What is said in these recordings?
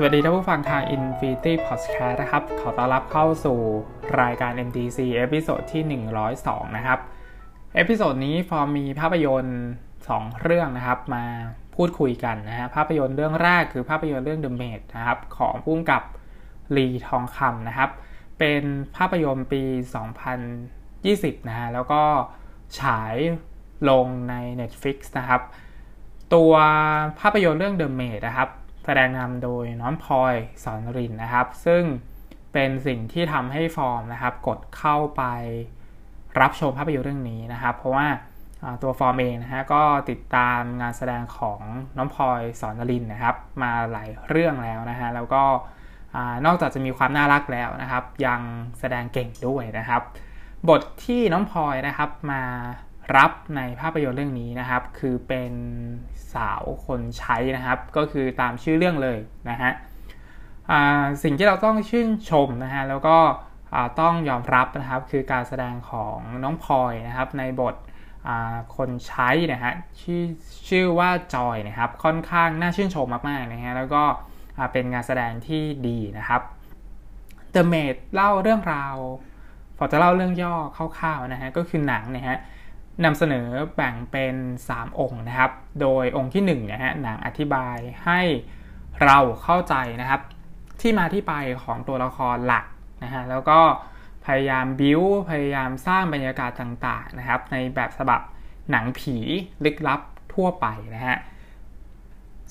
สวัสดีท่านผู้ฟังทาง Infinity Podcast นะครับ ขอต้อนรับเข้าสู่รายการ MDC episode ที่ 102 นะครับ episode นี้ฟอร์มมีภาพยนตร์ 2 เรื่องนะครับมาพูดคุยกันนะฮะภาพยนตร์เรื่องแรกคือภาพยนตร์เรื่อง The Maid นะครับ ของผู้กำกับลีทองคำนะครับ เป็นภาพยนตร์ปี 2020 นะฮะ แล้วก็ฉายลงใน Netflix นะครับ ตัวภาพยนตร์เรื่อง The Maid นะครับ แสดงนำโดยน้องพลอยสอนรินนะครับ ซึ่งเป็นสิ่งที่ทำให้ฟอร์มนะครับ กดเข้าไปรับชมภาพยนตร์เรื่องนี้นะครับ เพราะว่าตัวฟอร์มเองนะฮะก็ติดตามงานแสดงของน้องพลอยสอนรินนะครับ มาหลายเรื่องแล้วนะฮะแล้วก็นอกจากจะมีความน่ารักแล้วนะครับ ยังแสดงเก่งด้วยนะครับ บทที่น้องพลอยนะครับมา รับในภาพยนตร์เรื่องนี้นะครับ คือเป็นสาวคนใช้นะครับ ก็คือตามชื่อเรื่องเลยนะฮะสิ่งที่เราต้องชื่นชมนะฮะแล้วก็ต้องยอมรับนะครับคือการแสดงของน้องพลอยนะครับในบทคนใช้นะฮะชื่อชื่อว่าจอยนะครับค่อนข้างน่าชื่นชมมากๆนะฮะแล้วก็เป็นงานแสดงที่ดีนะครับ The Maid เล่าเรื่องราวพอจะเล่าเรื่องย่อคร่าวๆนะฮะก็คือหนังนะฮะ นำเสนอแบ่งเป็น 3 องค์นะครับ โดยองค์ที่1นะฮะหนังอธิบายให้เราเข้าใจนะครับ ที่มาที่ไปของตัวละครหลักนะฮะแล้วก็พยายามบิวพยายามสร้างบรรยากาศต่างๆนะครับ ในแบบฉบับหนังผีลึกลับทั่วไปนะฮะ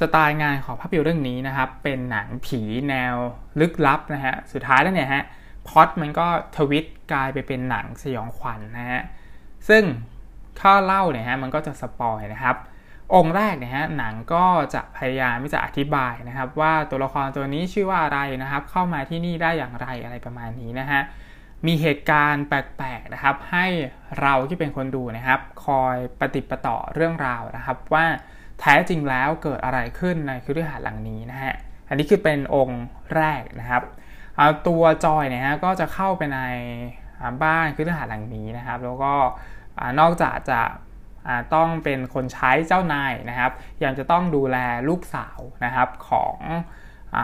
สไตล์งานของภาพยนตร์เรื่องนี้นะครับ เป็นหนังผีแนวลึกลับนะฮะสุดท้ายแล้วเนี่ยฮะพอดมันก็ทวิตกลายไปเป็นหนังสยองขวัญนนะฮะซึ่ง ข้าเล่าเนี่ยฮะมันก็จะสปอยนะครับองค์แรกเนี่ยฮะหนังก็จะพยายามที่จะอธิบายนะครับ ว่าตัวละครตัวนี้ชื่อว่าอะไรนะครับ เข้ามาที่นี่ได้อย่างไรอะไรประมาณนี้นะฮะมีเหตุการณ์แปลกๆนะครับ ให้เราที่เป็นคนดูนะครับ คอยปฏิปต่อเรื่องราวนะครับ ว่าแท้จริงแล้วเกิดอะไรขึ้นในคฤหาสน์หลังนี้นะฮะอันนี้คือเป็นองค์แรกนะครับตัวจอยเนี่ยฮะก็จะเข้าไปในบ้านคฤหาสน์หลังนี้นะครับ แล้วก็ นอกจากจะต้องเป็นคนใช้เจ้านายนะครับ ยังจะต้องดูแลลูกสาวนะครับของอ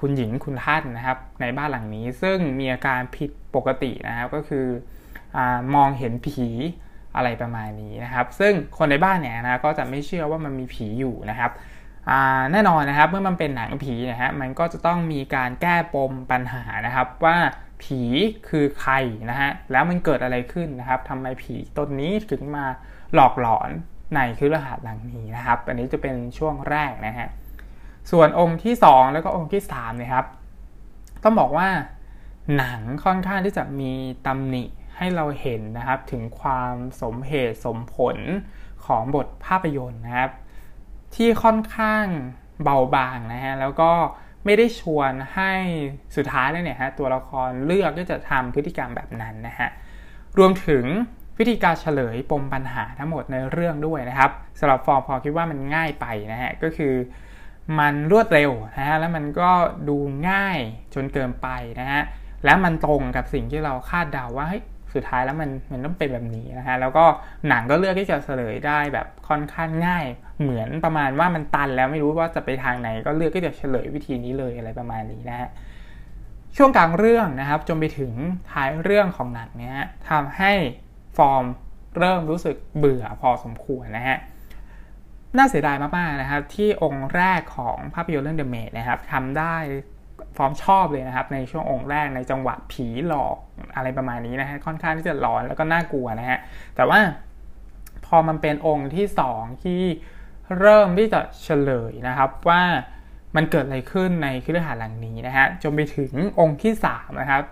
คุณหญิงคุณท่านนะครับในบ้านหลังนี้ ซึ่งมีอาการผิดปกตินะครับก็คืออมองเห็นผีอะไรประมาณนี้นะครับ ซึ่งคนในบ้านเนี่ยนะก็จะไม่เชื่อว่ามันมีผีอยู่นะครับแน่นอนนะครับเมื่อมันเป็นหนังผีนะฮะมันก็จะต้องมีการแก้ปมปัญหานะครับว่า ผีคือใครนะฮะแล้วมันเกิดอะไรขึ้นนะครับทำไมผีตนนี้ถึงมาหลอกหลอนในคือรหัสหลังนี้นะครับ อันนี้จะเป็นช่วงแรกนะฮะส่วนองค์ที่ 2 แล้วก็องค์ที่3นะครับ ต้องบอกว่าหนังค่อนข้างที่จะมีตำหนิให้เราเห็นนะครับ ถึงความสมเหตุสมผลของบทภาพยนตร์นะครับ ที่ค่อนข้างเบาบางนะฮะแล้วก็ ไม่ได้ชวนให้สุดท้ายเนี่ยฮะตัวละครเลือกที่จะทำพฤติกรรมแบบนั้นนะฮะรวมถึงวิธีการเฉลยปมปัญหาทั้งหมดในเรื่องด้วยนะครับสำหรับฟอร์มพอคิดว่ามันง่ายไปนะฮะก็คือมันรวดเร็วนะฮะแล้วมันก็ดูง่ายจนเกินไปนะฮะและมันตรงกับสิ่งที่เราคาดเดาว่าเฮ้ย สุดท้ายแล้วมันมันต้องเป็นแบบนี้นะฮะแล้วก็หนังก็เลือกที่จะเฉลยได้แบบค่อนข้างง่าย เหมือนประมาณว่ามันตันแล้วไม่รู้ว่าจะไปทางไหน ก็เลือกที่จะเฉลยวิธีนี้เลยอะไรประมาณนี้นะฮะช่วงกลางเรื่องนะครับจนไปถึงท้ายเรื่องของหนังเนี่ยทำให้ฟอร์มเริ่มรู้สึกเบื่อพอสมควรนะฮะน่าเสียดายมากๆนะครับที่องค์แรกของภาพยนตร์เรื่อง The Maid นะครับทำได้ ฟอร์มชอบเลยนะครับ ในช่วงองค์แรกในจังหวะผีหลอกอะไรประมาณนี้นะฮะค่อนข้างที่จะร้อนแล้วก็น่ากลัวนะฮะแต่ว่าพอมันเป็นองค์ที่2ที่เริ่มที่จะเฉลยนะครับว่ามันเกิดอะไรขึ้นในคฤหาสน์หลังนี้นะฮะจนไปถึงองค์ที่3นะครับ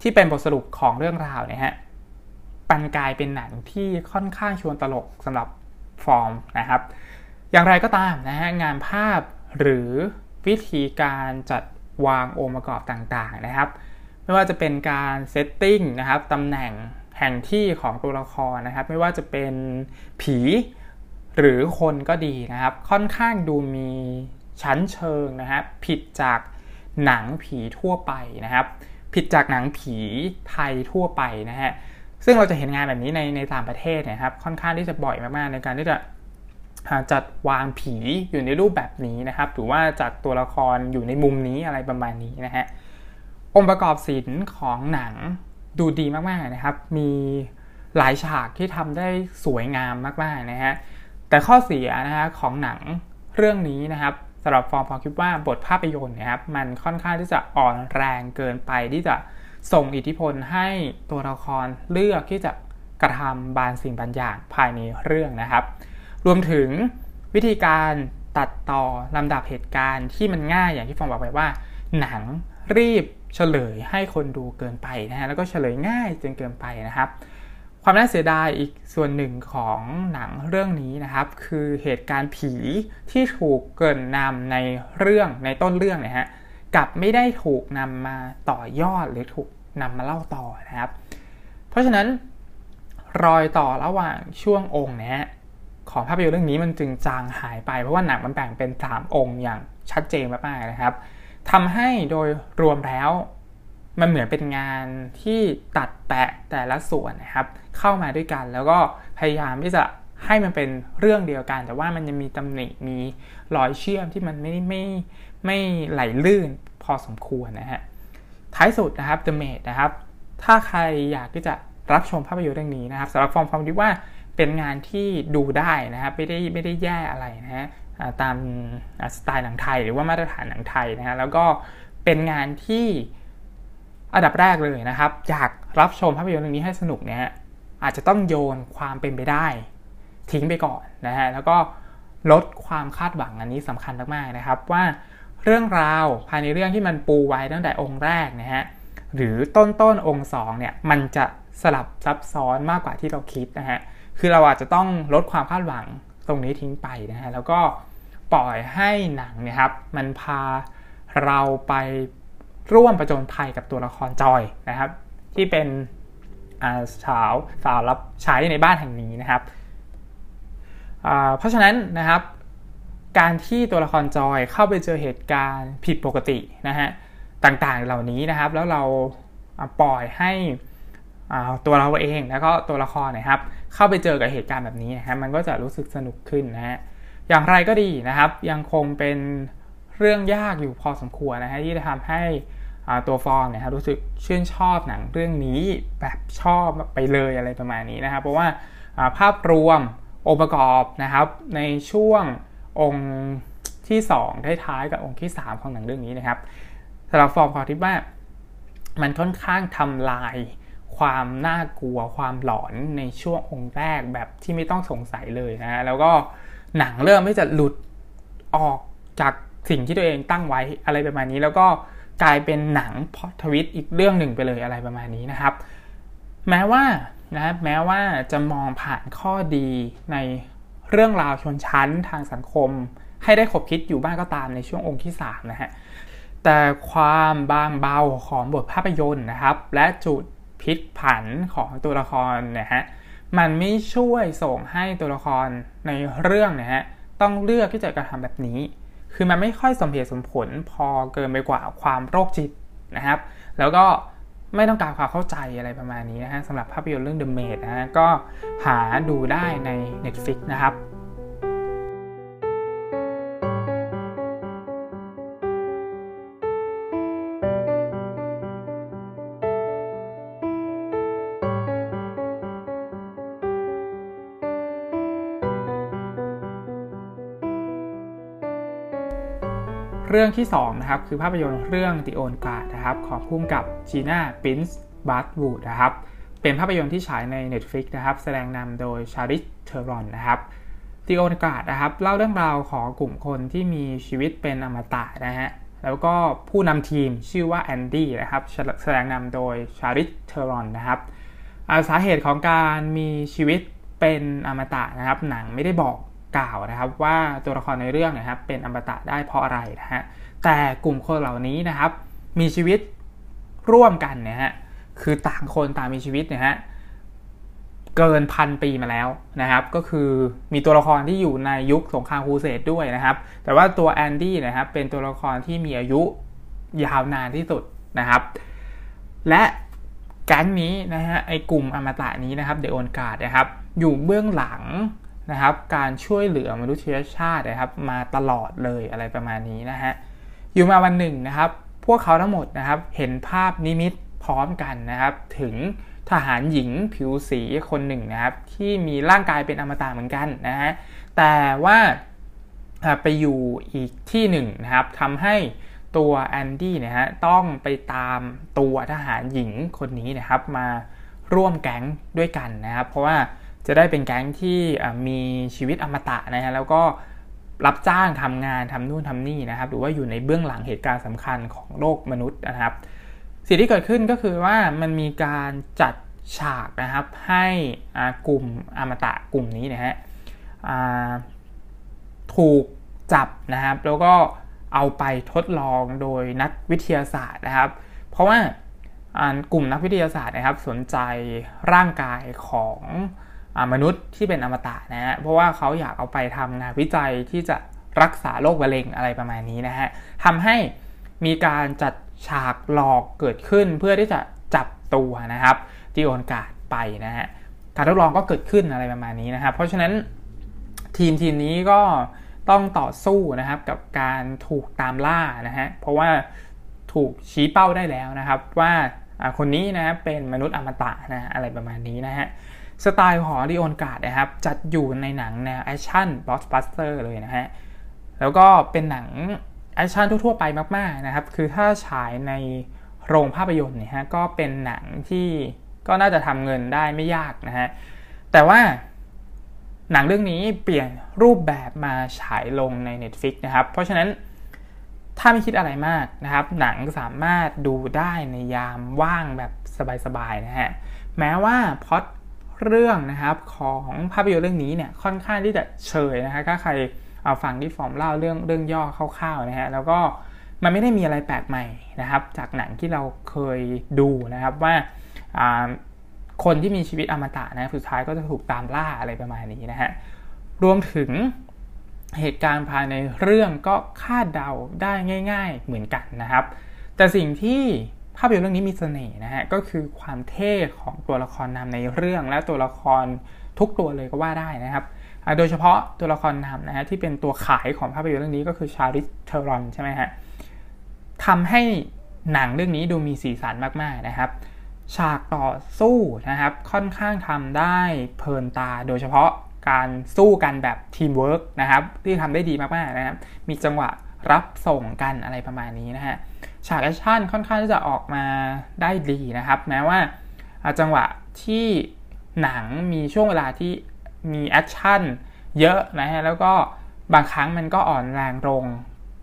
ที่เป็นบทสรุปของเรื่องราวนี่ยฮะปันกลายเป็นหนังที่ค่อนข้างชวนตลกสำหรับฟอร์มนะครับ อย่างไรก็ตามนะฮะงานภาพหรือวิธีการจัด วางองค์ประกอบต่างๆนะครับ ไม่ว่าจะเป็นการ setting นะครับตำแหน่งแห่งที่ของตัวละครนะครับ ไม่ว่าจะเป็นผีหรือคนก็ดีนะครับ ค่อนข้างดูมีชั้นเชิงนะครับ ผิดจากหนังผีทั่วไปนะครับ ผิดจากหนังผีไทยทั่วไปนะฮะซึ่งเราจะเห็นงานแบบนี้ในในต่างประเทศนะครับ ค่อนข้างที่จะบ่อยมากๆในการที่จะ จัดวางผีอยู่ในรูปแบบนี้นะครับ หรือว่าจัดตัวละครอยู่ในมุมนี้อะไรประมาณนี้นะฮะองค์ประกอบศิลป์ของหนังดูดีมากๆนะครับ มีหลายฉากที่ทำได้สวยงามมากๆนะฮะแต่ข้อเสียนะฮะของหนังเรื่องนี้นะครับสำหรับฟอร์มพอคิดว่าบทภาพยนตร์นะครับมันค่อนข้างที่จะอ่อนแรงเกินไปที่จะส่งอิทธิพลให้ตัวละครเลือกที่จะกระทำบางสิ่งบางอย่างภายในเรื่องนะครับ รวมถึงวิธีการตัดต่อลำดับเหตุการณ์ที่มันง่ายอย่างที่ฟองบอกไปว่า หนังรีบเฉลยให้คนดูเกินไปนะฮะแล้วก็เฉลยง่ายจนเกินไปนะครับ ความน่าเสียดายอีกส่วนหนึ่งของหนังเรื่องนี้นะครับ คือเหตุการณ์ผีที่ถูกเกินนำในเรื่องในต้นเรื่องนะฮะกับไม่ได้ถูกนำมาต่อยอดหรือถูกนำมาเล่าต่อนะครับ เพราะฉะนั้นรอยต่อระหว่างช่วงองค์นะ ของภาพยนตร์เรื่องนี้มันจึงจางหายไปเพราะว่าหนังมันแบ่งเป็น 3 องค์อย่างชัดเจนมากๆนะครับทำให้โดยรวมแล้วมันเหมือนเป็นงานที่ตัดแปะแต่ละส่วนนะครับ เข้ามาด้วยกันแล้วก็พยายามที่จะให้มันเป็นเรื่องเดียวกัน แต่ว่ามันยังมีตำหนิมีรอยเชื่อมที่มันไม่ไม่ไม่ไหลลื่นพอสมควรนะฮะท้ายสุดนะครับ The Maid นะครับ ถ้าใครอยากที่จะรับชมภาพยนตร์เรื่องนี้นะครับสำหรับฟอร์มความคิดว่า เป็นงานที่ดูได้นะครับไม่ได้ไม่ได้แย่อะไรนะฮะตามสไตล์หนังไทยหรือว่ามาตรฐานหนังไทยนะฮะแล้วก็เป็นงานที่อันดับแรกเลยนะครับอยากรับชมภาพยนตร์เรื่องนี้ให้สนุกเนี่ยอาจจะต้องโยนความเป็นไปได้ ทิ้งไปก่อนนะฮะแล้วก็ลดความคาดหวังอันนี้สำคัญมากๆนะครับ ว่าเรื่องราวภายในเรื่องที่มันปูไว้ตั้งแต่องค์แรกนะฮะหรือต้นต้นองค์2เนี่ยมันจะ สลับซับซ้อนมากกว่าที่เราคิดนะฮะ คือเราอาจจะต้องลดความคาดหวังตรงนี้ทิ้งไปนะฮะ แล้วก็ปล่อยให้หนังเนี่ยครับ มันพาเราไปร่วมประจนภัยกับตัวละครจอยนะครับ ที่เป็นสาวสาวรับใช้ในบ้านแห่งนี้นะครับ เพราะฉะนั้นนะครับ การที่ตัวละครจอยเข้าไปเจอเหตุการณ์ผิดปกตินะฮะต่างๆเหล่านี้นะครับ แล้วเราปล่อยให้ ตัวเราเองแล้วก็ตัวละครนะครับ เข้าไปเจอกับเหตุการณ์แบบนี้นะครับมันก็จะรู้สึกสนุกขึ้นนะฮะอย่างไรก็ดีนะครับ ยังคงเป็นเรื่องยากอยู่พอสมควรนะฮะที่จะทำให้ตัวฟองเนี่ยครับรู้สึกชื่นชอบหนังเรื่องนี้แบบชอบไปเลยอะไรประมาณนี้นะครับเพราะว่าภาพรวมองค์ประกอบนะครับ ในช่วงองค์ที่2ท้ายกับองค์ที่ 3 ของหนังเรื่องนี้นะครับสำหรับฟอร์มขอทิปว่ามันค่อนข้างทำลาย ความน่ากลัวความหลอนในช่วงองค์แรกแบบที่ไม่ต้องสงสัยเลยนะแล้วก็หนังเริ่มไม่จะหลุดออกจากสิ่งที่ตัวเองตั้งไว้อะไรประมาณนี้ แล้วก็กลายเป็นหนังพอทวิตอีกเรื่องหนึ่งไปเลยอะไรประมาณนี้นะครับ แม้ว่านะแม้ว่าจะมองผ่านข้อดีในเรื่องราวชนชั้นทางสังคม ให้ได้ขบคิดอยู่บ้างก็ตามในช่วงองค์ที่3นะฮะแต่ความบางเบาของบทภาพยนตร์นะครับ และจุด พลิกผันของตัวละครนะฮะมันไม่ช่วยส่งให้ตัวละครในเรื่องนะฮะต้องเลือกที่จะกระทำแบบนี้ คือมันไม่ค่อยสมเหตุสมผลพอเกินไปกว่าความโรคจิตนะครับ แล้วก็ไม่ต้องการความเข้าใจอะไรประมาณนี้นะฮะสำหรับภาพยนตร์เรื่อง The Maid นะฮะก็หาดูได้ใน Netflix นะครับ เรื่องที่2นะครับคือภาพยนตร์เรื่อง The Old Guard นะครับของผู้กำกับ Gina Prince-Bythewood นะครับเป็นภาพยนตร์ที่ฉายใน Netflix นะครับแสดงนำโดย Charlize Theron นะครับ The Old Guard นะครับเล่าเรื่องราวของกลุ่มคนที่มีชีวิตเป็นอมตะนะฮะแล้วก็ผู้นำทีมชื่อว่าแอนดี้นะครับแสดงนำโดย Charlize Theron นะครับสาเหตุของการมีชีวิตเป็นอมตะนะครับหนังไม่ได้บอก กล่าวนะครับว่าตัวละครในเรื่องนะครับเป็นอมตะได้เพราะอะไรนะฮะแต่กลุ่มคนเหล่านี้นะครับมีชีวิตร่วมกันนะฮะคือต่างคนต่างมีชีวิตนะฮะเกินพันปีมาแล้วนะครับ ก็คือมีตัวละครที่อยู่ในยุคสงครามครูเสดด้วยนะครับ แต่ว่าตัวแอนดี้นะครับเป็นตัวละครที่มีอายุยาวนานที่สุดนะครับ และแก๊งนี้นะฮะไอกลุ่มอมตะนี้นะครับเดออนการ์ดนะครับ อยู่เบื้องหลัง นะครับการช่วยเหลือมนุษยชาตินะครับมาตลอดเลยอะไรประมาณนี้นะฮะอยู่มาวันหนึ่งนะครับ พวกเขาทั้งหมดนะครับเห็นภาพนิมิตพร้อมกันนะครับ ถึงทหารหญิงผิวสีคนหนึ่งนะครับ ที่มีร่างกายเป็นอมตะเหมือนกันนะฮะแต่ว่าไปอยู่อีกที่หนึ่งนะครับทำให้ตัวแอนดี้นะฮะต้องไปตามตัวทหารหญิงคนนี้นะครับ มาร่วมแก๊งด้วยกันนะครับ เพราะว่า จะได้เป็นแก๊งที่มีชีวิตอมตะนะฮะแล้วก็รับจ้างทำงานทำนู่นทำนี่นะครับ หรือว่าอยู่ในเบื้องหลังเหตุการณ์สำคัญของโลกมนุษย์นะครับ สิ่งที่เกิดขึ้นก็คือว่ามันมีการจัดฉากนะครับให้กลุ่มอมตะกลุ่มนี้นะฮะถูกจับนะครับ แล้วก็เอาไปทดลองโดยนักวิทยาศาสตร์นะครับ เพราะว่ากลุ่มนักวิทยาศาสตร์นะครับ สนใจร่างกายของ มนุษย์ที่เป็นอมตะนะฮะเพราะว่าเขาอยากเอาไปทำงานวิจัยที่จะรักษาโรคมะเร็งอะไรประมาณนี้นะฮะทำให้มีการจัดฉากหลอกเกิดขึ้นเพื่อที่จะจับตัวนะครับที่โอนกาดไปนะฮะการทดลองก็เกิดขึ้นอะไรประมาณนี้นะครับ เพราะฉะนั้นทีมทีมนี้ก็ต้องต่อสู้นะครับกับการถูกตามล่านะฮะเพราะว่าถูกชี้เป้าได้แล้วนะครับว่าคนนี้นะเป็นมนุษย์อมตะนะอะไรประมาณนี้นะฮะ สไตล์ของ The Old Guard นะครับ จัดอยู่ในหนังแนว action blockbuster เลยนะฮะ แล้วก็เป็นหนัง action ทั่ว ๆ ไปมาก ๆ นะครับ คือถ้าฉายในโรงภาพยนตร์เนี่ยฮะ ก็เป็นหนังที่ก็น่าจะทำเงินได้ไม่ยากนะฮะ แต่ว่าหนังเรื่องนี้เปลี่ยนรูปแบบมาฉายลงใน Netflix นะครับ เพราะฉะนั้นถ้าไม่คิดอะไรมากนะครับ หนังสามารถดูได้ในยามว่างแบบสบายๆนะฮะ แม้ว่าพอด เรื่องนะครับของภาพยนตร์เรื่องนี้เนี่ยค่อนข้างที่จะเฉยนะฮะถ้าใครเอาฟังที่ฟอร์มเล่าเรื่องเรื่องย่อคร่าวๆนะฮะแล้วก็มันไม่ได้มีอะไรแปลกใหม่นะครับ จากหนังที่เราเคยดูนะครับว่าคนที่มีชีวิตอมตะนะสุดท้ายก็จะถูกตามล่าอะไรประมาณนี้นะฮะรวมถึงเหตุการณ์ภายในเรื่องก็คาดเดาได้ง่าย ๆ เหมือนกันนะครับ แต่สิ่งที่ ภาพยนตร์เรื่องนี้มีเสน่ห์นะฮะก็คือความเท่ของตัวละครนำในเรื่องและตัวละครทุกตัวเลยก็ว่าได้นะครับ โดยเฉพาะตัวละครนำนะฮะที่เป็นตัวขายของภาพยนตร์เรื่องนี้ก็คือ Charlize Theron ใช่ไหมฮะทำให้หนังเรื่องนี้ดูมีสีสันมากๆนะครับฉากต่อสู้นะครับค่อนข้างทำได้เพลินตา โดยเฉพาะการสู้กันแบบทีมเวิร์กนะครับที่ทำได้ดีมากๆนะครับมีจังหวะรับส่งกันอะไรประมาณนี้นะฮะ ฉาก action ค่อนข้างที่จะออกมาได้ดีนะครับ แม้ว่าจังหวะที่หนังมีช่วงเวลาที่มี action เยอะนะฮะแล้วก็บางครั้งมันก็อ่อนแรงลง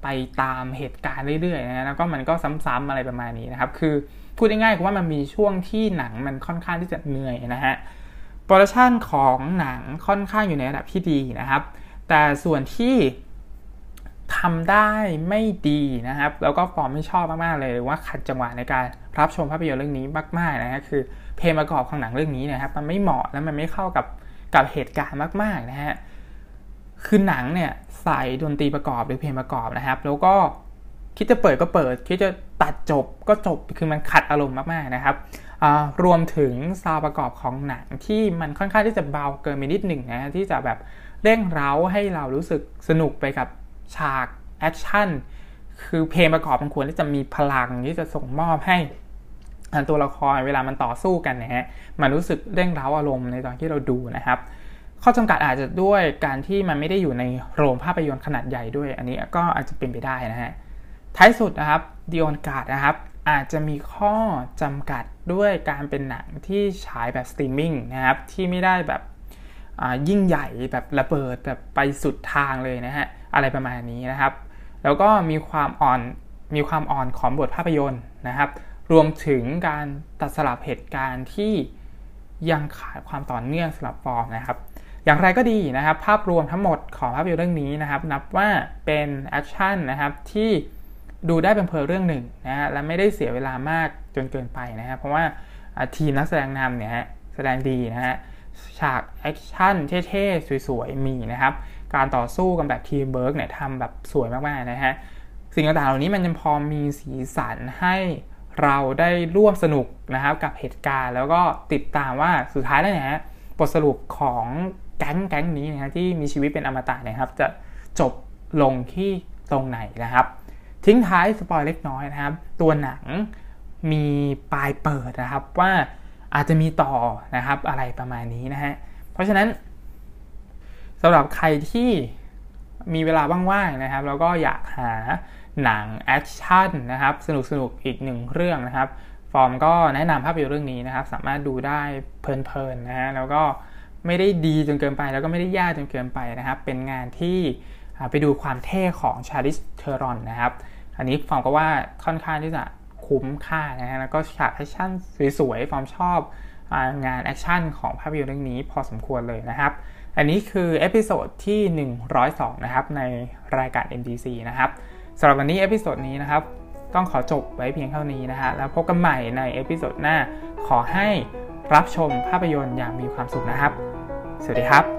ไปตามเหตุการณ์เรื่อยๆนะแล้วก็มันก็ซ้ำๆอะไรประมาณนี้นะครับ คือพูดง่ายๆคือว่ามันมีช่วงที่หนังมันค่อนข้างที่จะเหนื่อยนะฮะ production ของหนังค่อนข้างอยู่ในระดับที่ดีนะครับ แต่ส่วนที่ ทำได้ไม่ดีนะครับ แล้วก็ฟอร์มไม่ชอบมากๆเลยหรือว่าขัดจังหวะในการรับชมภาพยนตร์เรื่องนี้มากๆนะฮะคือเพลงประกอบของหนังเรื่องนี้นะครับ มันไม่เหมาะและมันไม่เข้ากับกับเหตุการณ์มากๆนะฮะคือหนังเนี่ยใส่ดนตรีประกอบหรือเพลงประกอบนะครับ แล้วก็คิดจะเปิดก็เปิด คิดจะตัดจบก็จบคือมันขัดอารมณ์มากๆนะครับรวมถึงซาวประกอบของหนังที่มันค่อนข้างที่จะเบาเกินไปนิดหนึ่งนะที่จะแบบเร่งเร้าให้เรารู้สึกสนุกไปกับ ฉากแอคชั่นคือเพลงประกอบมันควรที่จะมีพลังที่จะส่งมอบให้ตัวละครเวลามันต่อสู้กันนะฮะมันรู้สึกเร่งเร้าอารมณ์ในตอนที่เราดูนะครับ ข้อจำกัดอาจจะด้วยการที่มันไม่ได้อยู่ในโรงภาพยนตร์ขนาดใหญ่ด้วย อันนี้ก็อาจจะเป็นไปได้นะฮะท้ายสุดนะครับ The Old Guard นะครับอาจจะมีข้อจำกัดด้วยการเป็นหนังที่ฉายแบบสตรีมมิ่งนะครับที่ไม่ได้แบบยิ่งใหญ่แบบระเบิดแบบไปสุดทางเลยนะฮะ อะไรประมาณนี้นะครับ แล้วก็มีความอ่อนมีความอ่อนของบทภาพยนตร์นะครับ รวมถึงการตัดสลับเหตุการณ์ที่ยังขาดความต่อเนื่องสำหรับฟอร์มนะครับ อย่างไรก็ดีนะครับ ภาพรวมทั้งหมดของภาพยนตร์เรื่องนี้นะครับ นับว่าเป็นแอคชั่นนะครับที่ดูได้เพลินๆเรื่องหนึ่งนะฮะและไม่ได้เสียเวลามากจนเกินไปนะฮะเพราะว่าทีมนักแสดงนำเนี่ยแสดงดีนะฮะฉากแอคชั่นเท่ๆ สวยๆ มีนะครับ การต่อสู้กันแบบทีมเบิร์กเนี่ยทำแบบสวยมากๆนะฮะสิ่งต่างๆเหล่านี้มันยังพอมีสีสันให้เราได้ร่วมสนุกนะครับกับเหตุการณ์ แล้วก็ติดตามว่าสุดท้ายแล้วเนี่ยบทสรุปของแก๊งแก๊งนี้นะฮะที่มีชีวิตเป็นอมตะนี่ยครับ จะจบลงที่ตรงไหนนะครับ ทิ้งท้าย spoil เล็กน้อยนะครับ ตัวหนังมีปลายเปิดนะครับว่าอาจจะมีต่อนะครับอะไรประมาณนี้นะฮะเพราะฉะนั้น สำหรับใครที่มีเวลาว่างๆนะครับ แล้วก็อยากหาหนังแอคชั่นนะครับ สนุกๆอีกหนึ่งเรื่องนะครับ ฟอร์มก็แนะนำภาพยนตร์เรื่องนี้นะครับ สามารถดูได้เพลินๆนะฮะแล้วก็ไม่ได้ดีจนเกินไป แล้วก็ไม่ได้ยากจนเกินไปนะครับ เป็นงานที่ไปดูความเท่ของชาร์ลิซเธอรอนนะครับ อันนี้ฟอร์มก็ว่าค่อนข้างที่จะคุ้มค่านะฮะแล้วก็ฉากแอคชั่นสวยๆฟอร์มชอบงานแอคชั่นของภาพยนตร์เรื่องนี้พอสมควรเลยนะครับ อันนี้คือ episode ที่ 102 นะครับ ในรายการ MDC นะครับสำหรับวันนี้ episode นี้นะครับ ต้องขอจบไว้เพียงเท่านี้นะฮะแล้วพบกันใหม่ใน episode หน้า ขอให้รับชมภาพยนตร์อย่างมีความสุขนะครับ สวัสดีครับ